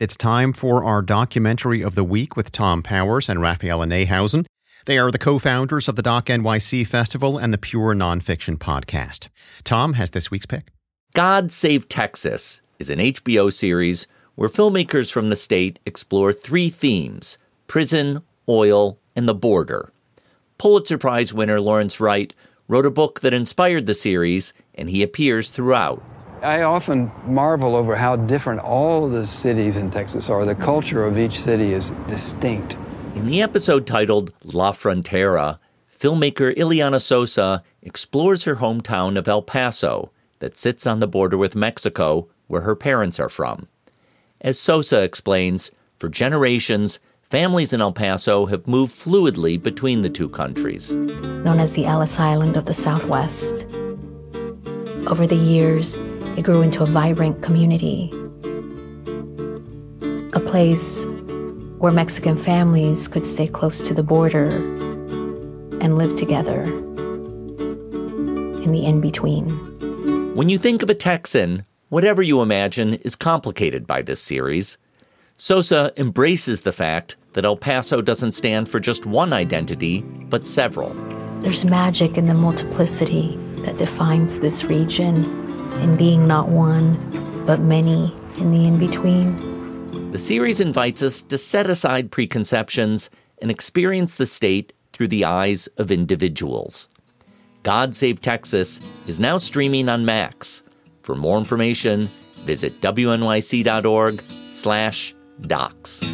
It's time for our documentary of the week with Tom Powers and Raphaela Neihausen. They are the co founders of the Doc NYC Festival and the Pure Nonfiction Podcast. Tom has this week's pick. God Save Texas is an HBO series where filmmakers from the state explore three themes prison, oil, and the border. Pulitzer Prize winner Lawrence Wright wrote a book that inspired the series, and he appears throughout. I often marvel over how different all the cities in Texas are. The culture of each city is distinct. In the episode titled La Frontera, filmmaker Iliana Sosa explores her hometown of El Paso that sits on the border with Mexico, where her parents are from. As Sosa explains, for generations, families in El Paso have moved fluidly between the two countries. Known as the Ellis Island of the Southwest. Over the years, it grew into a vibrant community, a place where Mexican families could stay close to the border and live together in the in between. When you think of a Texan, whatever you imagine is complicated by this series. Sosa embraces the fact that El Paso doesn't stand for just one identity, but several. There's magic in the multiplicity that defines this region, in being not one, but many in the in between. The series invites us to set aside preconceptions and experience the state through the eyes of individuals. God Save Texas is now streaming on Max. For more information, visit wnyc.org slash docs.